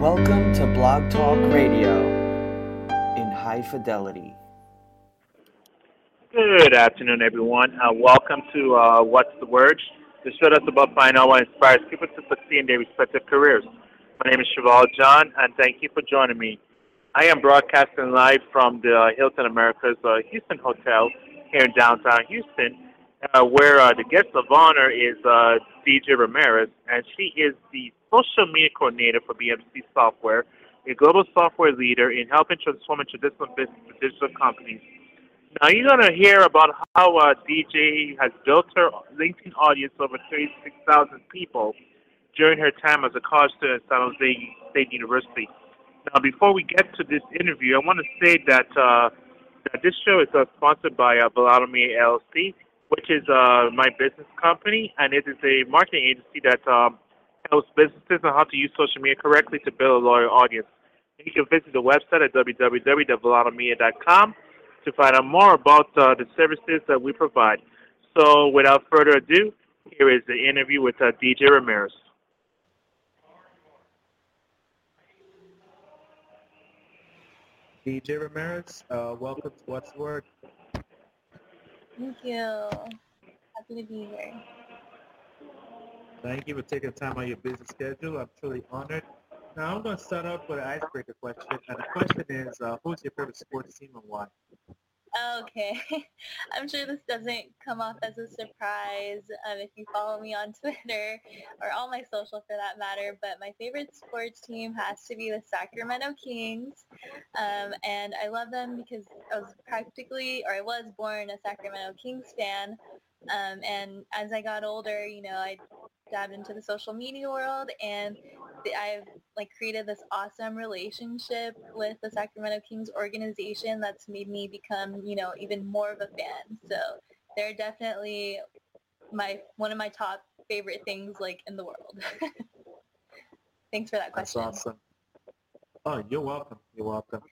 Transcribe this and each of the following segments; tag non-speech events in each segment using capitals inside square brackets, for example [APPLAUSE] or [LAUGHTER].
Welcome to Blog Talk Radio in high fidelity. Good afternoon, everyone. Uh, welcome to uh, What's the Word? The show that's about finding out what inspires people to succeed in their respective careers. My name is Cheval John, and thank you for joining me. I am broadcasting live from the Hilton Americas uh, Houston Hotel here in downtown Houston, uh, where uh, the guest of honor is uh, DJ Ramirez, and she is the social media coordinator for BMC Software, a global software leader in helping transform traditional business to digital companies. Now you're gonna hear about how uh, DJ has built her LinkedIn audience over 36,000 people during her time as a college student at San Jose State University. Now, before we get to this interview, I want to say that uh, that this show is uh, sponsored by uh, Bellotomy LLC, which is uh, my business company, and it is a marketing agency that um, helps businesses on how to use social media correctly to build a loyal audience. You can visit the website at www.vellatomedia.com to find out more about uh, the services that we provide. So, without further ado, here is the interview with uh, DJ Ramirez. DJ Ramirez, uh, welcome to What's Word. Thank you. Happy to be here. Thank you for taking time out of your busy schedule. I'm truly honored. Now I'm going to start off with an icebreaker question, and the question is, uh, who's your favorite sports team and why? Okay. [LAUGHS] I'm sure this doesn't come off as a surprise um, if you follow me on [LAUGHS] Twitter or all my social for that matter, but my favorite sports team has to be the Sacramento Kings. Um, and I love them because I was practically, or I was born a Sacramento Kings fan. Um, and as I got older, you know, I dabbed into the social media world and I've like created this awesome relationship with the Sacramento Kings organization that's made me become, you know, even more of a fan. So they're definitely my one of my top favorite things like in the world. [LAUGHS] Thanks for that question. That's awesome. Oh, you're welcome. You're welcome.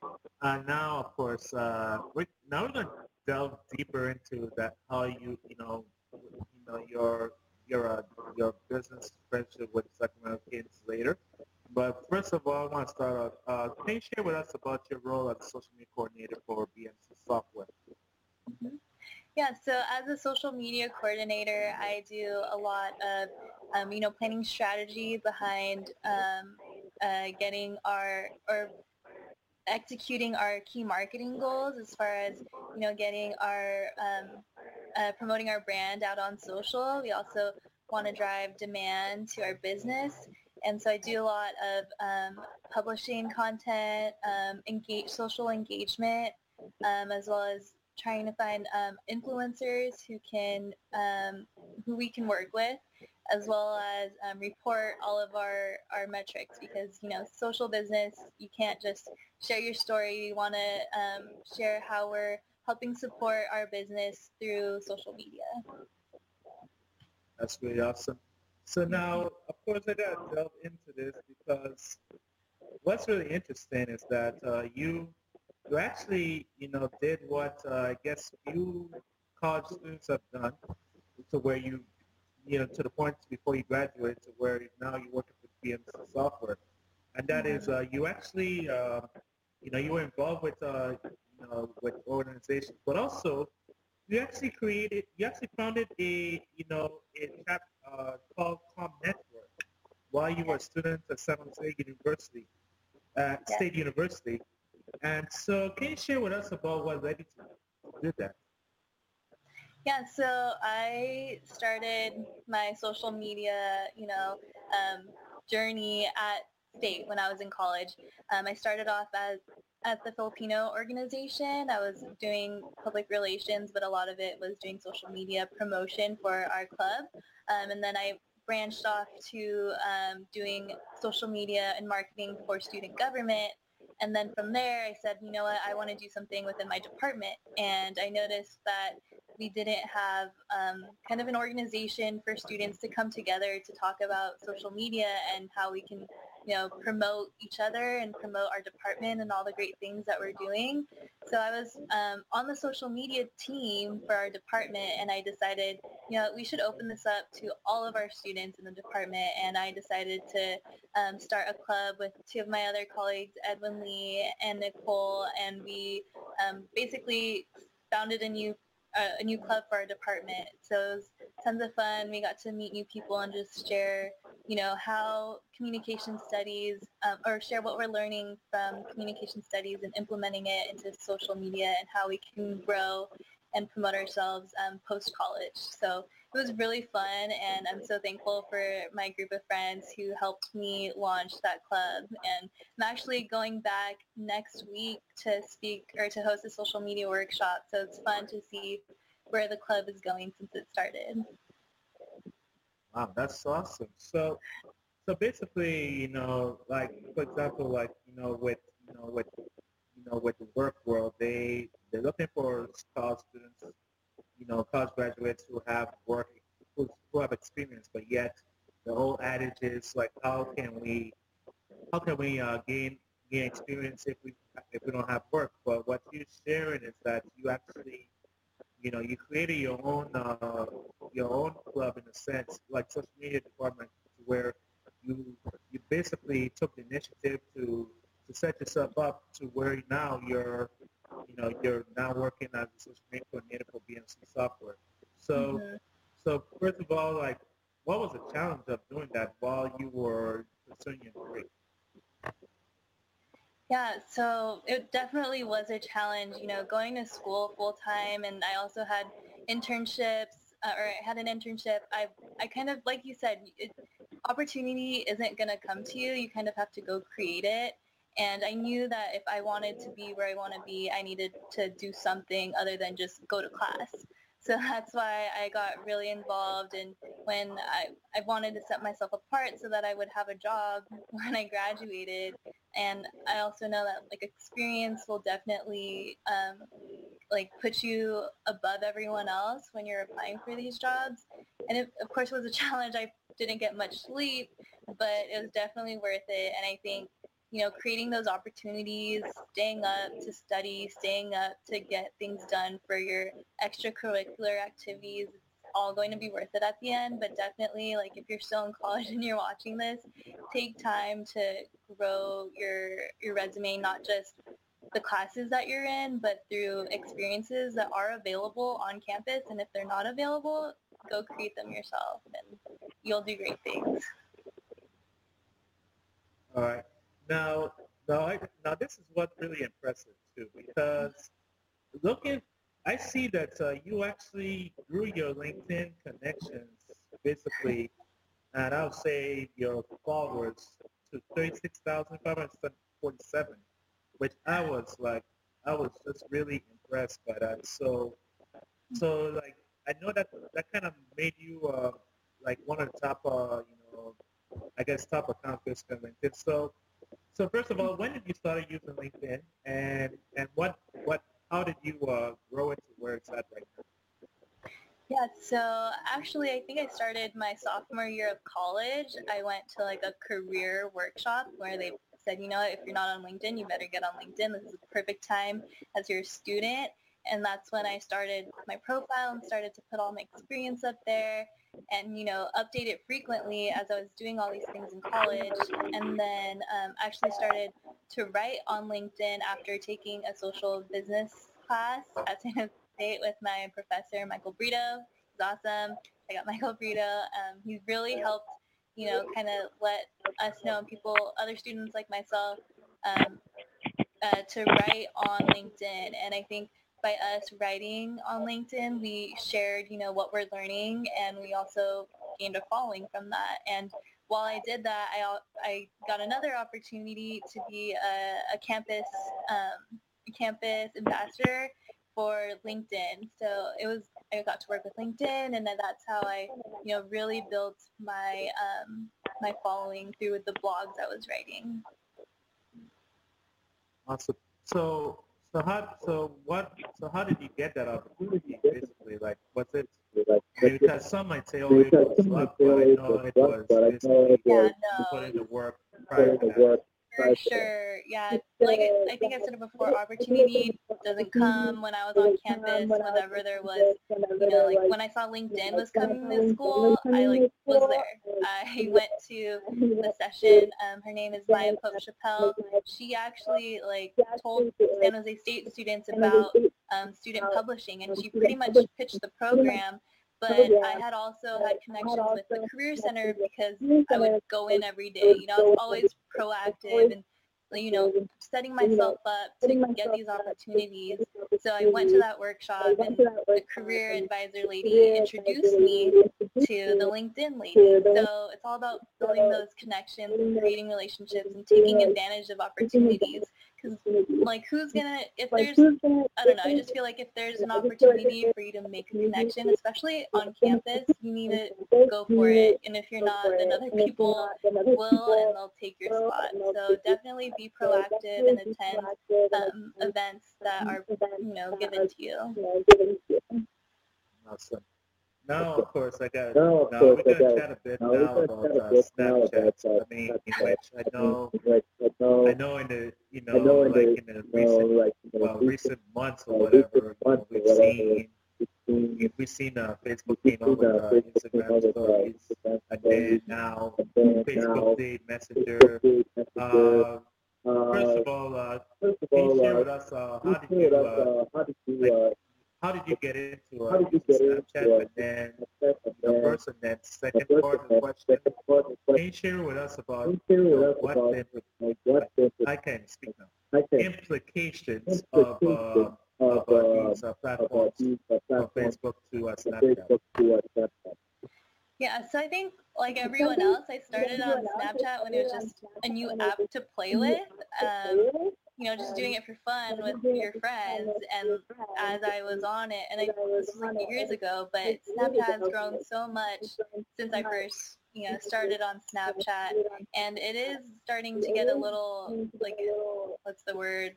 Uh, now, of course, uh, we now we're gonna delve deeper into that how you you know you know your your uh, your business friendship with Sacramento Kings later. But first of all, I want to start off. Uh, can you share with us about your role as a social media coordinator for BMC Software? Mm-hmm. Yeah, so as a social media coordinator, I do a lot of, um, you know, planning strategy behind um, uh, getting our or executing our key marketing goals as far as you know getting our um, uh, promoting our brand out on social. We also want to drive demand to our business. And so I do a lot of um, publishing content, um, engage social engagement, um, as well as trying to find um, influencers who can um, who we can work with as well as um, report all of our, our metrics because, you know, social business, you can't just share your story. You want to share how we're helping support our business through social media. That's really awesome. So now, of course, I got to delve into this because what's really interesting is that uh, you you actually, you know, did what uh, I guess few college students have done to where you you know, to the point before you graduate to where now you're working with BMC software. And that is, uh, you actually, uh, you know, you were involved with, uh, with organizations, but also you actually created, you actually founded a, you know, a chap uh, called Com Network while you were a student at San Jose University, uh, State University. And so can you share with us about what led you to do that? Yeah, so I started my social media, you know, um, journey at State when I was in college. Um, I started off as at the Filipino organization. I was doing public relations, but a lot of it was doing social media promotion for our club. Um, and then I branched off to um, doing social media and marketing for student government. And then from there, I said, you know what, I want to do something within my department. And I noticed that we didn't have um, kind of an organization for students to come together to talk about social media and how we can you know, promote each other and promote our department and all the great things that we're doing. So I was um, on the social media team for our department and I decided, you know, we should open this up to all of our students in the department and I decided to um, start a club with two of my other colleagues, Edwin Lee and Nicole, and we um, basically founded a new a, new club for our department. So it was tons of fun. We got to meet new people and just share, you know, how communication studies um, or share what we're learning from communication studies and implementing it into social media and how we can grow and promote ourselves um, post-college. So it was really fun and I'm so thankful for my group of friends who helped me launch that club. And I'm actually going back next week to speak or to host a social media workshop. So it's fun to see where the club is going since it started. Wow, that's awesome. So, so basically, you know, like for example, like you know, with you know, with you know, with the work world, they they're looking for college students, you know, college graduates who have work, who, who have experience, but yet the whole adage is like, how can we, how can we uh, gain gain experience if we if we don't have work? But what you're sharing is that you actually you know, you created your own uh, your own club in a sense, like social media department, where you you basically took the initiative to to set yourself up to where now you're you know you're now working as a social media coordinator for BMC software. So mm-hmm. so first of all, like what was the challenge of doing that while you were pursuing your degree? Yeah, so it definitely was a challenge, you know, going to school full time and I also had internships uh, or I had an internship. I I kind of like you said, it, opportunity isn't going to come to you. You kind of have to go create it. And I knew that if I wanted to be where I want to be, I needed to do something other than just go to class. So that's why I got really involved and when I, I wanted to set myself apart so that I would have a job [LAUGHS] when I graduated. And I also know that like experience will definitely um, like put you above everyone else when you're applying for these jobs. And it of course it was a [LAUGHS] challenge. I didn't get much sleep, but it was definitely worth it. And I think you know, creating those opportunities, staying up to study, staying up to get things done for your extracurricular activities, it's all going to be worth it at the end. But definitely, like if you're still in college [LAUGHS] and you're watching this, take time to grow your your resume, not just the classes that you're in, but through experiences that are available on campus. And if they're not available, go create them yourself, and you'll do great things. All right. Now, now, I, now this is what's really impressive too, because looking, I see that uh, you actually grew your LinkedIn connections basically, and I'll say your followers to 36,547, which I was like, I was just really impressed by that. So, so like, I know that that kind of made you uh, like one of the top, uh, you know, I guess top accounts on LinkedIn. So, so first of all, when did you start using LinkedIn, and and what what how did you uh, grow it to where it's at right now? Yeah, so actually, I think I started my sophomore year of college. I went to like a career workshop where they said, you know, if you're not on LinkedIn, you better get on LinkedIn. This is the perfect time as you're a student. And that's when I started my profile and started to put all my experience up there and you know update it frequently as I was doing all these things in college and then um, actually started to write on LinkedIn after taking a social business class at San Jose State with my professor Michael Brito. He's awesome. I got [LAUGHS] Michael Brito. Um, he's really helped you know kind of let us know and people other students like myself um, uh, to write on LinkedIn and I think by us writing on LinkedIn, we shared, you know, what we're learning, and we also gained a following from that. And while I did that, I, I got another opportunity to be a, a campus um, campus ambassador for LinkedIn. So it was I got to work with LinkedIn, and that's how I, you know, really built my um, my following through the blogs I was writing. Awesome. So, so how, so what, so how did you get that opportunity? Basically, like, was it because some might say, oh, it was luck, but I know it was basically Yeah, you put in the work prior to that. For sure. Yeah, like I think I said it before, opportunity doesn't come when I was on campus. Whenever there was, you know, like when I saw LinkedIn was coming to school, I like was there. [LAUGHS] I went to [LAUGHS] the session. Um, her name is Maya Pope Chappell. She actually like told San Jose State students about um, student publishing, and she pretty much pitched the program. But I had also had connections with the Career Center because I would go in every day. You know, I was always proactive and you know, setting myself up to get these opportunities. So I went to that workshop and the career advisor lady introduced me to the LinkedIn lady. So it's all about building those connections and creating relationships and taking advantage of opportunities. Because like who's gonna if there's I don't know, I just feel like if there's an opportunity for you to make a connection, especially on campus, you need to go for it. And if you're not, then other people will and they'll take your spot. So definitely be proactive and attend um, events that are, you know, given to you. Awesome. Now, of course, I got. Now, we're gonna chat a bit now about uh, Snapchat. I mean, in which I know, I know in the, you know, like in the recent, well, recent months or whatever, you know, we've seen, if we've seen uh, Facebook came out with uh, Instagram stories, and then now Facebook did Messenger. Uh, first of all, uh, can you share with us uh, how did you, uh, like, how did you get into uh, using Snapchat? And then the first and then second part of the question, can you share with us about you know, what the, I can speak now, implications of, uh, of uh, these uh, platforms. from Facebook to uh, Snapchat? Yeah, so I think like everyone else, I started on Snapchat when it was just a new app to play with. Um, you know, just doing it for fun with your friends. And as I was on it, and I, this was like years ago, but Snapchat has grown so much since I first, you know, started on Snapchat, and it is starting to get a little like, what's the word?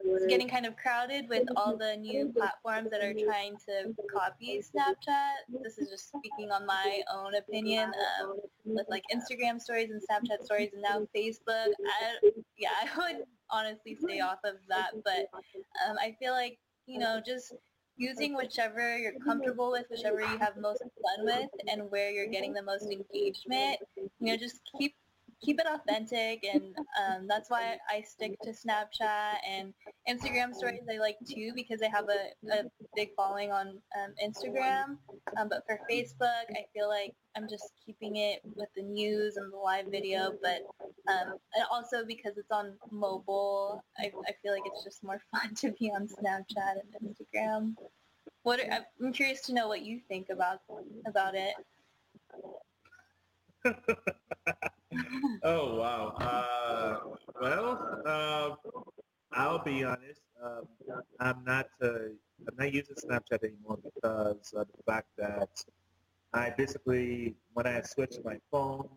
It's getting kind of crowded with all the new platforms that are trying to copy Snapchat. This is just speaking on my own opinion. Um, with like Instagram stories and Snapchat stories, and now Facebook. I, yeah, I would honestly stay off of that, but um, I feel like you know just using whichever you're comfortable with, whichever you have most fun with, and where you're getting the most engagement. You know, just keep keep it authentic and um, that's why I stick to Snapchat and Instagram stories I like too because I have a, a big following on um, Instagram um, but for Facebook I feel like I'm just keeping it with the news and the live video but um, and also because it's on mobile I, I feel like it's just more [LAUGHS] fun to be on Snapchat and Instagram what are, I'm curious to know what you think about about it [LAUGHS] oh wow. Uh, well, uh, I'll be honest. Um, I'm not. Uh, I'm not using Snapchat anymore because of the fact that I basically, when I switched my phone,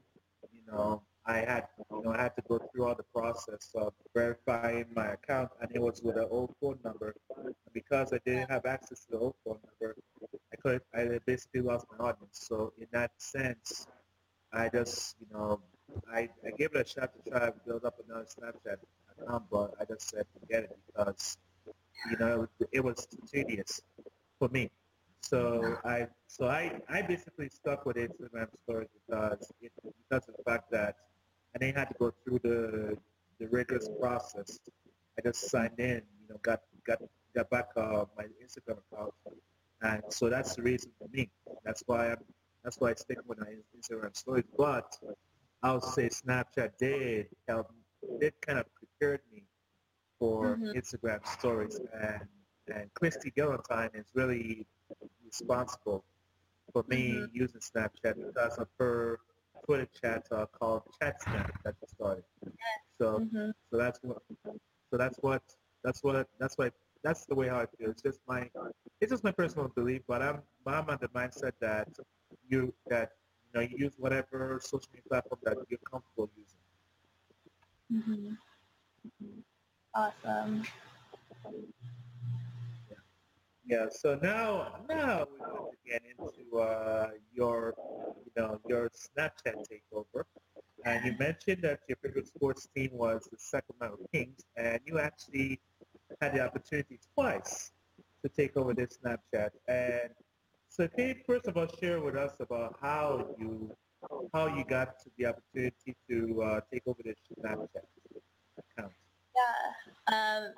you know, I had, you know, I had to go through all the process of verifying my account, and it was with an old phone number. And because I didn't have access to the old phone number, I could, I basically lost my audience. So in that sense, I just, you know, I, I gave it a shot to try to build up another Snapchat account, but I just said forget it because, you know, it was, was tedious for me. So I so I, I basically stuck with Instagram stories because it, because of the fact that I didn't have to go through the the rigorous process. I just signed in, you know, got got got back uh, my Instagram account, and so that's the reason for me. That's why I'm that's why I stick with my Instagram stories. But I'll say Snapchat did help, did kind of prepared me for mm-hmm. Instagram stories. And, and Christy Galentine is really responsible for me mm-hmm. using Snapchat because of her Twitter chat uh, called Chat Snap that started. So, mm-hmm. so that's what, so that's what, that's what, that's why, that's the way how I feel. It's just my it's just my personal belief, but I'm I'm on the mindset that you that you know you use whatever social media platform that you're comfortable using. Mm-hmm. Awesome. Yeah. So now now we're going to get into uh, your you know your Snapchat takeover. And you mentioned that your favorite sports team was the Sacramento Kings, and you actually had the opportunity twice to take over this Snapchat. And so can you first of all share with us about how you how you got to the opportunity to uh, take over this Snapchat account? Yeah. Um,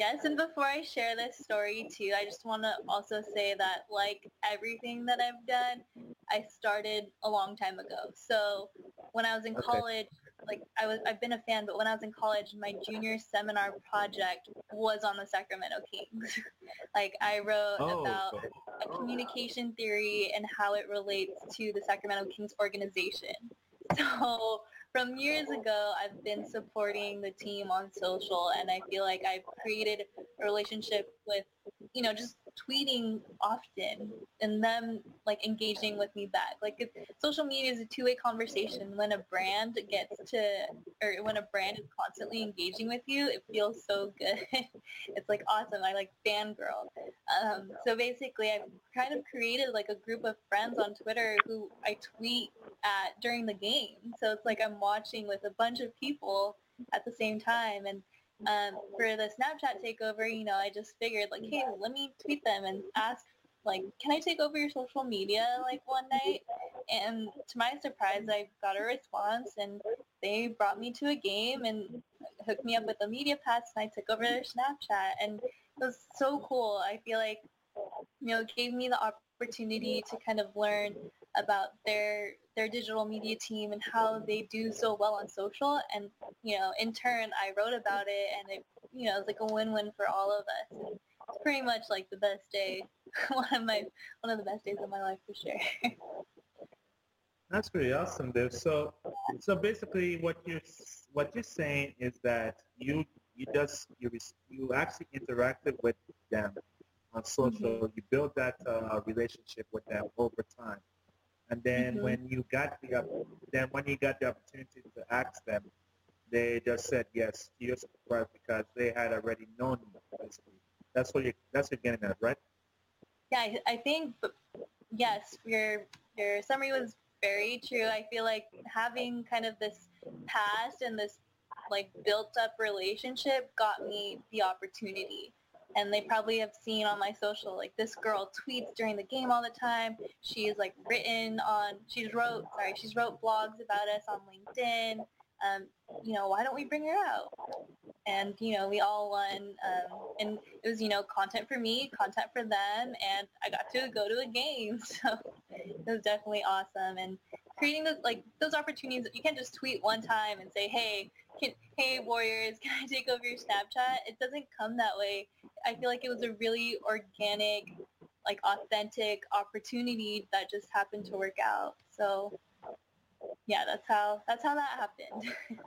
yes, and before I share this story too, I just want to also say that like everything that I've done, I started a long time ago. So when I was in okay. college, like I was I've been a fan, but when I was in college, my junior seminar project was on the Sacramento Kings. [LAUGHS] like I wrote oh, about a communication theory and how it relates to the Sacramento Kings organization. [LAUGHS] So from years ago, I've been supporting the team on social, and I feel like I've created a relationship with, you know, just tweeting often and them like engaging with me back. Like social media is a two-way conversation. When a brand gets to, or when a brand is constantly engaging with you, it feels so good. [LAUGHS] it's like awesome. I like fangirl. Um, so basically, I've kind of created like a group of friends on Twitter who I tweet at during the game. So it's like I'm watching with a bunch of people at the same time and um, for the Snapchat takeover, you know, I just figured like, hey, let me tweet them and ask like, can I take over your social media like one night? And to my surprise, I got a response and they brought me to a game and hooked me up with a media pass and I took over their Snapchat and it was so cool. I feel like, you know, it gave me the opportunity to kind of learn about their their digital media team and how they do so well on social. And you know in turn I wrote about it and it you know it's like a win-win for all of us. And it's pretty much like the best day [LAUGHS] one of my one of the best days of my life for sure. That's pretty awesome dude. So so basically what you're what you're saying is that you you just you you actually interacted with them on social. Mm-hmm. you build that uh, relationship with them over time and then mm-hmm. when you got the then when you got the opportunity to ask them, they just said yes to your surprise because they had already known you. Basically, that's what you that's what you're getting at, right? Yeah, I think yes. Your your summary was very true. I feel like having kind of this past and this like built up relationship got me the opportunity and they probably have seen on my social like this girl tweets during the game all the time. She's like written on she's wrote sorry she's wrote blogs about us on linkedin. Um, you know why don't we bring her out? And you know we all won um, and it was you know content for me content for them and i got to go to a game. [LAUGHS] So it was definitely awesome. And creating those like those opportunities you can't just tweet one time and say hey can, hey warriors [LAUGHS] can i take over your snapchat? It doesn't come that way. I feel like it was a really organic like authentic opportunity that just happened to work out. So yeah that's how that's how that happened. [LAUGHS]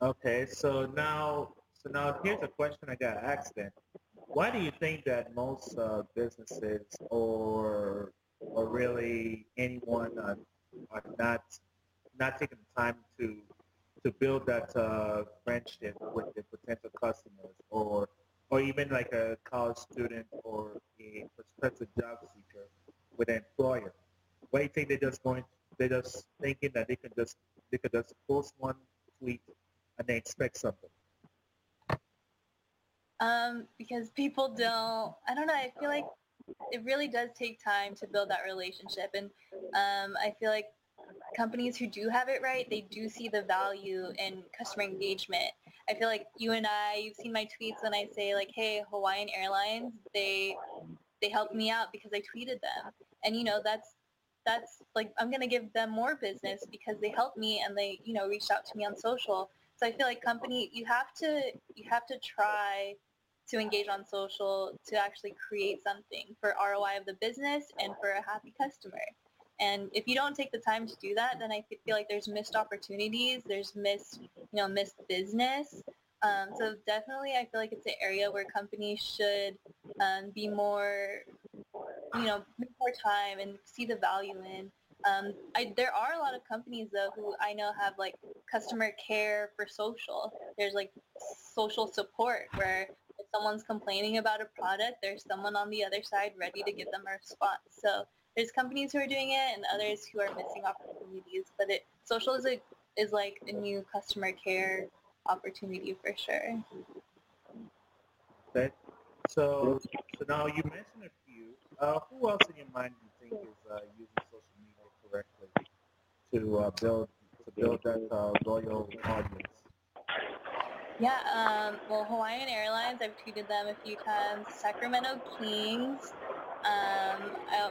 Okay so now so now here's a question i got asked then. Why do you think that most uh, businesses or or really anyone are, are not not taking the time to to build that uh, friendship with the potential customers or or even like a college student or a prospective job seeker with an employer. Why do you think they're just going they're just thinking that they can just they could just post one tweet and they expect something? Um, because people don't I don't know, I feel like it really does take time to build that relationship. And um, I feel like companies who do have it right, they do see the value in customer engagement. I feel like you and I, you've seen my tweets when I say like, hey, Hawaiian Airlines, they they helped me out because I tweeted them. And you know, that's that's like I'm gonna give them more business because they helped me and they, you know, reached out to me on social. So I feel like company you have to you have to try to engage on social to actually create something for ROI of the business and for a happy customer. And if you don't take the time to do that, then I feel like there's missed opportunities, there's missed, you know, missed business. Um, so definitely, I feel like it's an area where companies should um, be more, you know, more time and see the value in. Um, I, there are a lot of companies though who I know have like customer care for social. There's like social support where someone's complaining about a product, there's someone on the other side ready to give them a response. So there's companies who are doing it and others who are missing opportunities. But it social is a, is like a new customer care opportunity for sure. Okay. So so now you mentioned a few. Uh, who else in your mind do you think is uh, using social media correctly to uh, build to build that uh, loyal audience? Yeah, um, well, Hawaiian Airlines, I've tweeted them a few times. Sacramento Kings, um, I,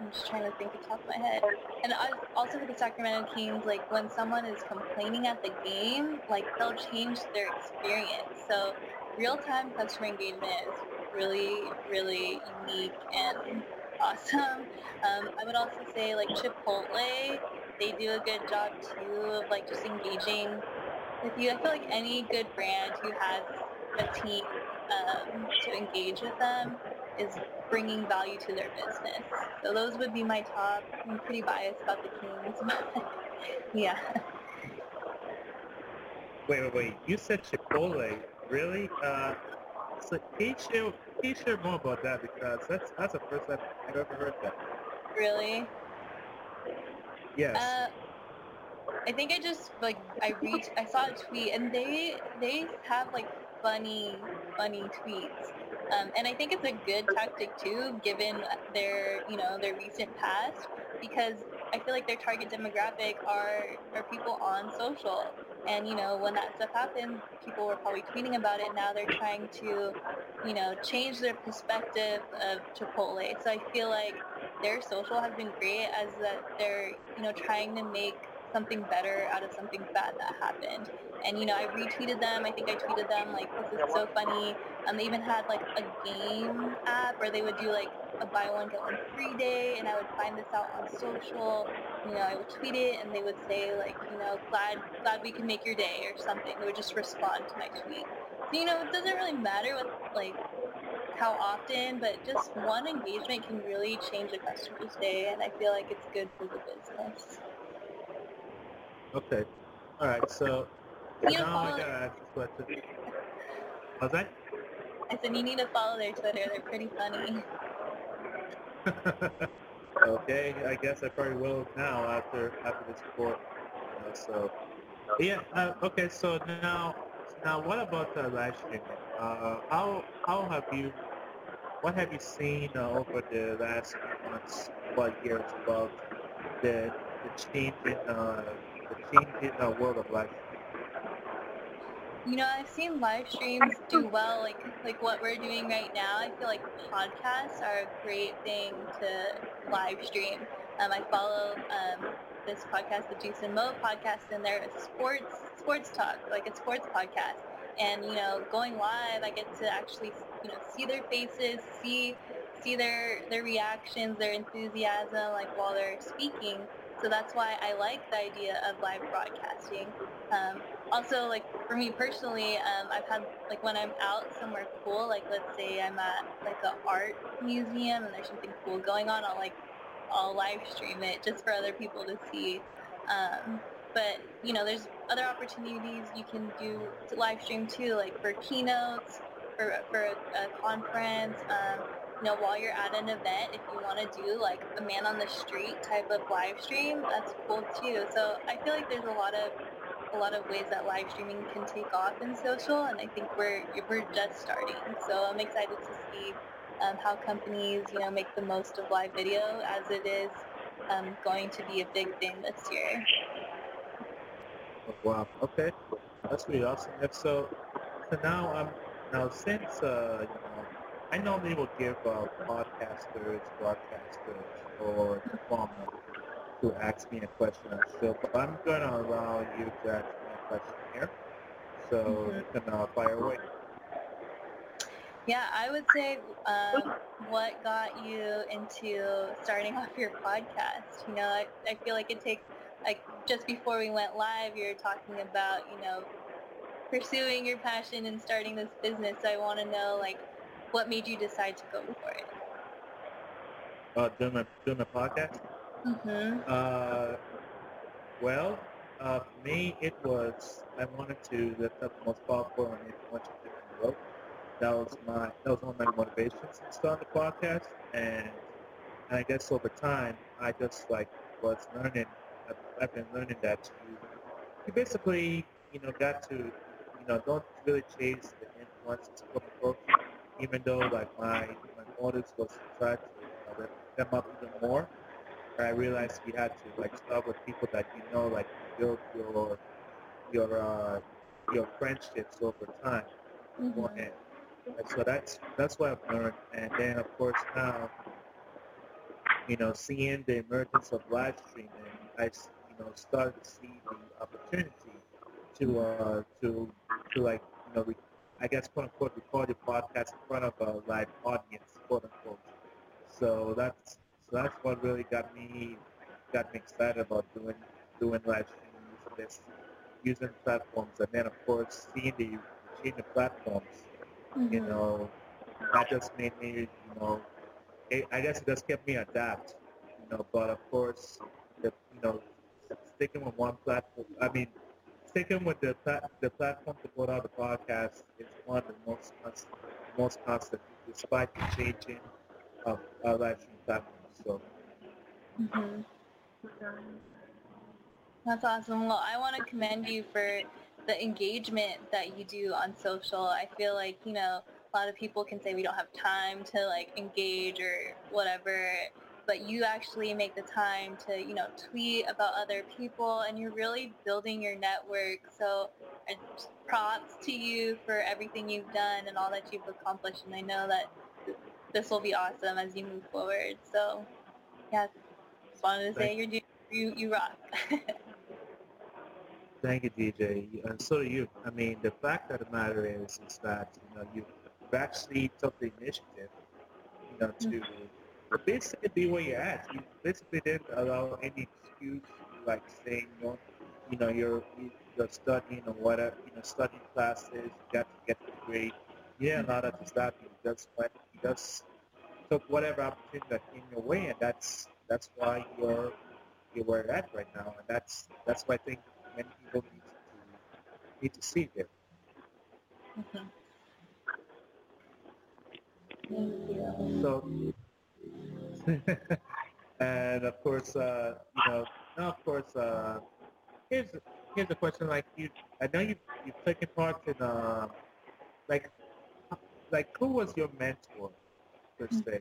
I'm just trying to think of the top of my head. And also for the Sacramento Kings, like when someone is complaining at the game, like they'll change their experience. So real-time customer engagement is really, really unique and awesome. Um, I would also say like Chipotle, they do a good job too of like just engaging with you. I feel like any good brand who has a team um, to engage with them is bringing value to their business. So those would be my top. I'm pretty biased about the Kings, [LAUGHS] but yeah. Wait, wait, wait. You said Chipotle. Really? Uh, so can you share, can you share more about that because that's that's the first time I've ever heard that. Really? Yes. Uh, I think I just like I reached I saw a tweet and they they have like funny funny tweets. Um, and I think it's a good tactic too, given their you know their recent past, because I feel like their target demographic are are people on social, and you know when that stuff happened, people were probably tweeting about it. Now they're trying to, you know, change their perspective of Chipotle. So I feel like their social has been great as that they're you know trying to make something better out of something bad that happened. And you know, I retweeted them. I think I tweeted them like, "This is so funny." Um, they even had like a game app where they would do like a buy one get one free day, and I would find this out on social. You know, I would tweet it, and they would say like, you know, glad glad we can make your day or something. They would just respond to my tweet. So, you know, it doesn't really matter what like how often, but just one engagement can really change a customer's day, and I feel like it's good for the business. Okay. All right. So You now I follow- gotta ask this question. How's that? I said you need to follow their Twitter. They're pretty funny. [LAUGHS] okay. I guess I probably will now after after this report. You know, so yeah. Uh, okay. So now now what about the live streaming? Uh, how how have you what have you seen uh, over the last few months, what years about the the change in uh, change in the world of live? You know, I've seen live streams do well, like like what we're doing right now. I feel like podcasts are a great thing to live stream. Um, I follow um, this podcast, the Juice and Mo podcast, and they're a sports sports talk, like a sports podcast. And you know, going live, I get to actually you know see their faces, see see their their reactions, their enthusiasm, like while they're speaking. So that's why I like the idea of live broadcasting. Um, also, like for me personally, um, I've had like when I'm out somewhere cool, like let's say I'm at like an art museum and there's something cool going on, I'll like I'll live stream it just for other people to see. Um, but you know, there's other opportunities you can do to live stream too, like for keynotes, for for a, a conference. Um, you know, while you're at an event, if you want to do like a man on the street type of live stream, that's cool too. So I feel like there's a lot of a lot of ways that live streaming can take off in social, and I think we're we're just starting. So I'm excited to see um, how companies, you know, make the most of live video as it is um, going to be a big thing this year. Wow. Okay. That's really awesome. So, so now um now since uh I normally will give uh, podcasters, broadcasters, or performers to ask me a question on show, but I'm going to allow you to ask me a question here. So Mhm. you can uh, fire away. Yeah, I would say um, what got you into starting [LAUGHS] off your podcast? You know, I, I feel like it takes, like just before we went live, you were talking about, you know, pursuing your passion and starting this business. So I want to know like what made you decide to go for it. Uh, doing my doing my podcast. Mhm. Uh, well, uh, for me, it was I wanted to lift up the most powerful and influential people in the world. That was my that was one of my motivations to start the podcast, and, and I guess over time, I just like was learning. I've, I've been learning that you you basically you know got to you know don't really chase the influences quote unquote, even though like my my motives was to try to lift them up even more. I realized we had to like start with people that you know, like build your your uh, your friendships over time Mhm. beforehand. And so that's that's what I've learned. And then of course now, you know, seeing the emergence of live streaming, I you know started to see the opportunity to uh, to to like you know, I guess quote unquote record your podcast in front of a live audience, quote unquote. So that's so that's what really got me got me excited about doing doing live streaming using this using platforms and then of course seeing the seeing the platforms, you Mhm. know, that just made me, you know, it, I guess it just kept me adapt, you know, but of course the you know sticking with one platform I mean sticking with the the platform to put out the podcast is one of the most most constant despite the changing of our live platforms. So Mhm. That's awesome. Well, I want to commend you for the engagement that you do on social. I feel like, you know, a lot of people can say we don't have time to like engage or whatever, but you actually make the time to, you know, tweet about other people and you're really building your network. So props to you for everything you've done and all that you've accomplished. And I know that this will be awesome as you move forward. So yeah, just wanted to say you're doing, you, you rock. [LAUGHS] Thank you, DJ. And so do you. I mean, the fact of the matter is, is that you know you've actually took the initiative, you know, to mm-hmm. Basically be where you're at. You basically didn't allow any excuse like saying, you know, you know, you're you're studying or whatever, you know, studying classes, you got to get the grade. You didn't allow that to stop you. You just went, you just took whatever opportunity that came your way, and that's that's why you're you're where you're at right now, and that's that's why I think many people need to need to see it. Mhm. Thank you. So, [LAUGHS] and of course, uh, you know, now of course, uh, here's here's a question like you. I know you you've taken part in uh, like like who was your mentor per se?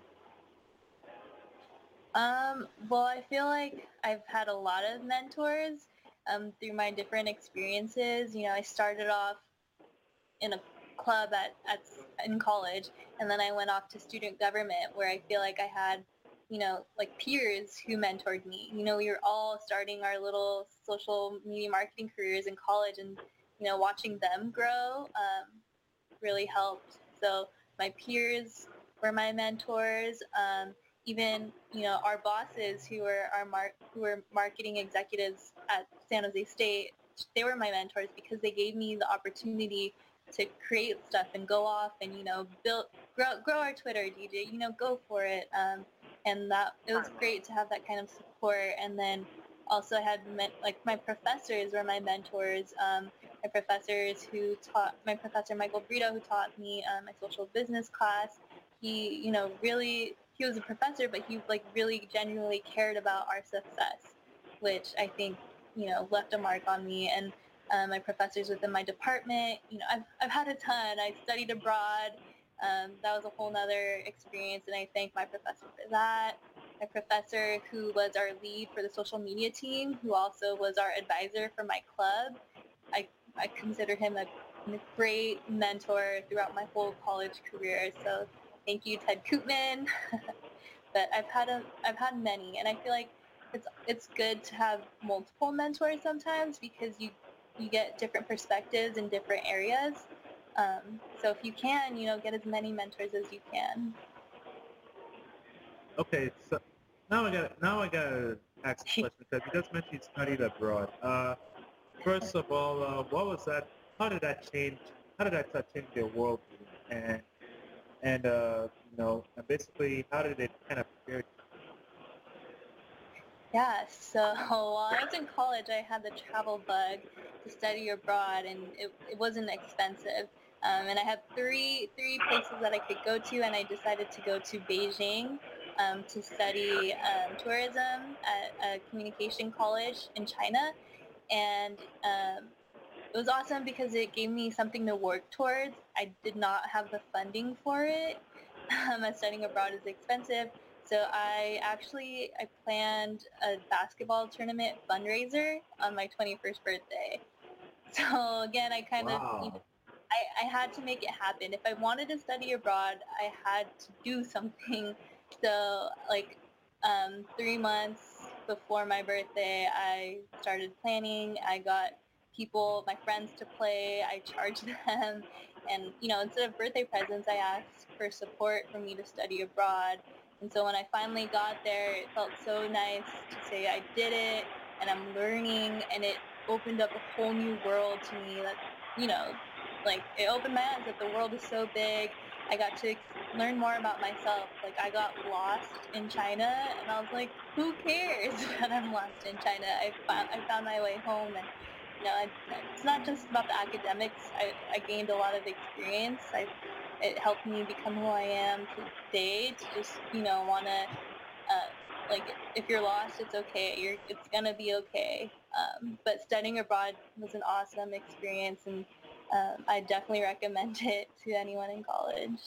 Um, well, I feel like I've had a lot of mentors um, through my different experiences. You know, I started off in a club at, at in college, and then I went off to student government, where I feel like I had, you know, like peers who mentored me. You know, we were all starting our little social media marketing careers in college, and you know, watching them grow um, really helped. So my peers were my mentors. Um, even you know our bosses who were our mar- who were marketing executives at San Jose State, they were my mentors because they gave me the opportunity to create stuff and go off and you know build grow grow our Twitter DJ you know go for it um, and that it was great to have that kind of support. And then also I had men- like my professors were my mentors. Um, my professors who taught my professor Michael Brito who taught me um, my social business class. He you know really he was a professor but he like really genuinely cared about our success which I think you know left a mark on me. And um, my professors within my department you know I've, I've had a ton. I studied abroad um, that was a whole nother experience and I thank my professor for that. My professor who was our lead for the social media team who also was our advisor for my club. I, I consider him a great mentor throughout my whole college career so thank you Ted Coopman. [LAUGHS] But I've had a I've had many and I feel like it's it's good to have multiple mentors sometimes because you you get different perspectives in different areas um, so if you can you know get as many mentors as you can Okay, so now I got now I got to ask a [LAUGHS] question because you just mentioned you studied abroad. Uh, first of all, uh, what was that how did that change? How did that change your worldview? And and uh, you know, and basically, how did it kind of prepare you? Yeah, so [LAUGHS] while I was in college, I had the travel bug to study abroad, and it, it wasn't expensive. Um, and I had three three places that I could go to, and I decided to go to Beijing um, to study um, tourism at a communication college in China. And um, it was awesome because it gave me something to work towards. I did not have the funding for it. [LAUGHS] Um, studying abroad is expensive. So I actually I planned a basketball tournament fundraiser on my 21st birthday. [LAUGHS] So again, I kind wow. of I, I had to make it happen. If I wanted to study abroad, I had to do [LAUGHS] something. So like um, three months before my birthday, I started planning. I got people, my friends to play. I charged [LAUGHS] them. And, you know, instead of birthday presents, I asked for support for me to study abroad. And so when I finally got there, it felt so nice to say I did it and I'm learning and it opened up a whole new world to me that, you know, like it opened my eyes that the world is so big. I got to learn more about myself. Like I got lost in China and I was like, who cares [LAUGHS] that I'm lost in China? I found, I found my way home and you know, it's not just about the academics. I, I gained a lot of experience. I, it helped me become who I am today to just, you know, want to, uh, like, if you're lost, it's okay. You're, it's to be okay. Um, but studying abroad was an awesome experience, and um, I definitely recommend [LAUGHS] it to anyone in college.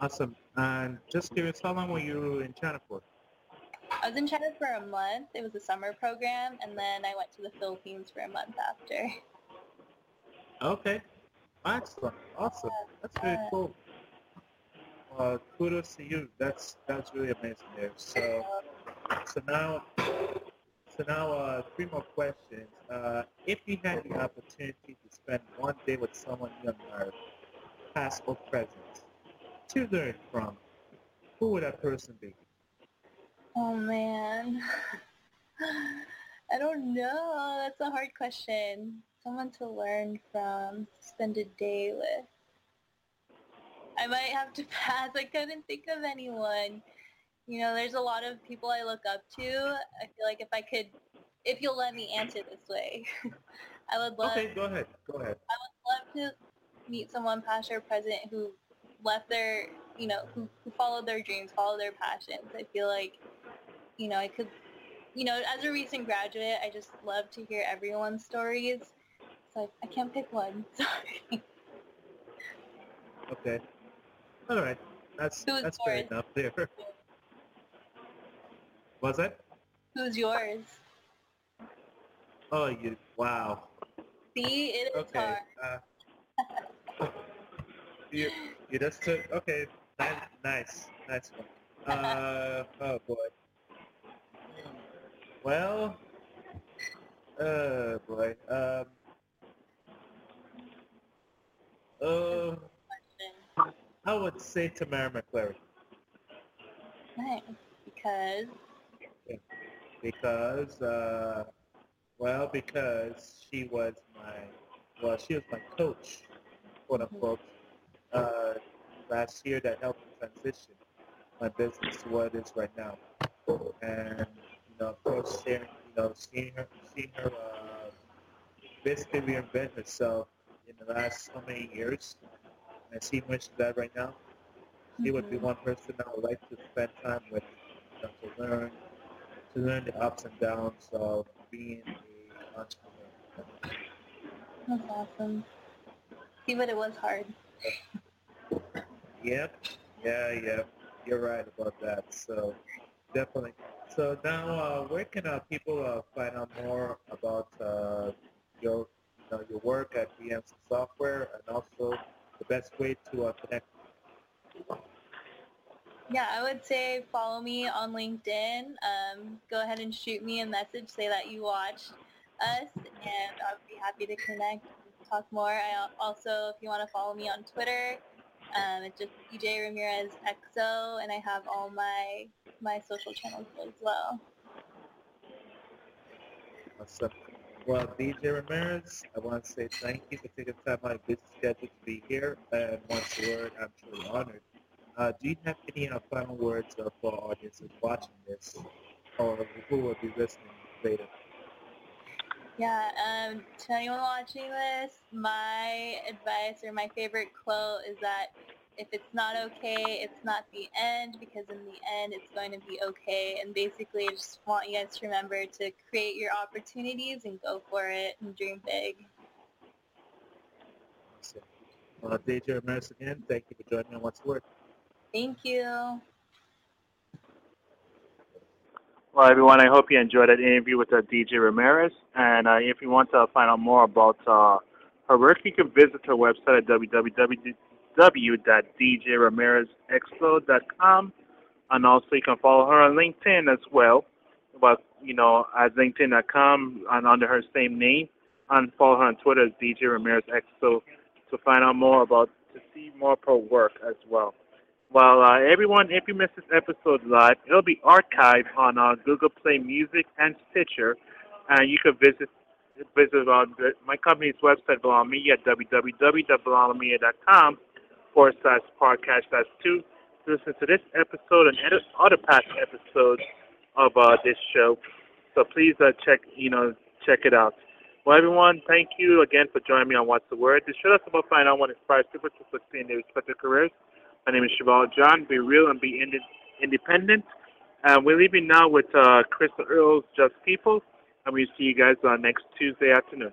Awesome. And just curious, how long were you in China for? I was in China for a month. It was a summer program, and then I went to the Philippines for a month after. Okay. Excellent. Awesome. That's very cool. Uh, kudos to you. That's that's really amazing there. So so now so now uh, three more questions. Uh, if you had the opportunity to spend one day with someone you admire, past or present, to learn from, who would that person be? Oh man. [SIGHS] I don't know. That's a hard question. Someone to learn from, spend a day with. I might have to pass. I couldn't think of anyone. You know, there's a lot of people I look up to. I feel like if I could, if you'll let me answer this way, [LAUGHS] I would love. Okay, go ahead. Go ahead. I would love to meet someone past or present who left their, you know, who, who followed their dreams, followed their passions. I feel like, you know, I could, you know, as a recent graduate, I just love to hear everyone's stories. So I can't pick one. [LAUGHS] Sorry. Okay. All right. That's that's fair enough there. [LAUGHS] Was that? Who's yours? Oh, you. Wow. See, it is Okay. hard. Uh, you you just took. Okay. Nice. Nice. Nice one. Uh. Oh boy. Well. Oh boy. Um. Uh, I would say Tamara McClary Nice. Because because, uh, well, because she was my, well, she was my coach, quote unquote, uh, last year that helped me transition my business to what it is right now. And, you know, of course, sharing, you know, seeing her, seeing her, uh, basically reinvent herself in the last so many years, and seeing where she's at right now, she would be one person I would like to spend time with, you know, to learn, to learn the ups and downs of being an entrepreneur. that's awesome. See, but it was hard. Yep, yeah, yeah, you're right about that. So definitely. So now, uh, where can uh, people uh, find out more about uh, your, you know, your work at BMC Software, and also the best way to uh, connect? Yeah, I would say follow me on LinkedIn. Um, go ahead and shoot me a message, say that you watched us, and I'll be happy to connect and talk more. I also, if you want to follow me on Twitter, um, it's just DJ Ramirez XO, and I have all my my social channels as well. Awesome. Well, DJ Ramirez, I want to say thank you for taking time out of busy schedule to be here. And once word, I'm truly honored. Uh, do you have any uh, final words uh, for our audiences watching this or who will be listening later? Yeah, um, to anyone watching this, my advice or my favorite quote is that if it's not okay, it's not the end because in the end it's going to be okay. And basically I just want you guys to remember to create your opportunities and go for it and dream big. Uh, DJ Ramirez again, thank you for joining me on What's Word. Thank you. Well, everyone, I hope you enjoyed that interview with uh, DJ Ramirez. And uh, if you want to find out more about uh, her work, you can visit her website at www.djramirezxo.com. And also, you can follow her on LinkedIn as well, but you know, at LinkedIn.com and under her same name. And follow her on Twitter as DJ Ramirez XO to find out more about, to see more of her work as well. Well, uh, everyone, if you missed this episode live, it'll be archived on uh, Google Play Music and Stitcher, and you can visit visit the, my company's website, Bilal Media, at www.bilalmedia.com forward slash podcast slash two to listen to this episode and other past episodes of uh, this show. So please uh, check you know check it out. Well, everyone, thank you again for joining me on What's the Word. This show is about finding out what inspires people to succeed in their respective careers. My name is Cheval John. Be real and be ind- independent. Uh, we're leaving now with uh, Crystal Earl's Just People, and we'll see you guys uh, next Tuesday afternoon.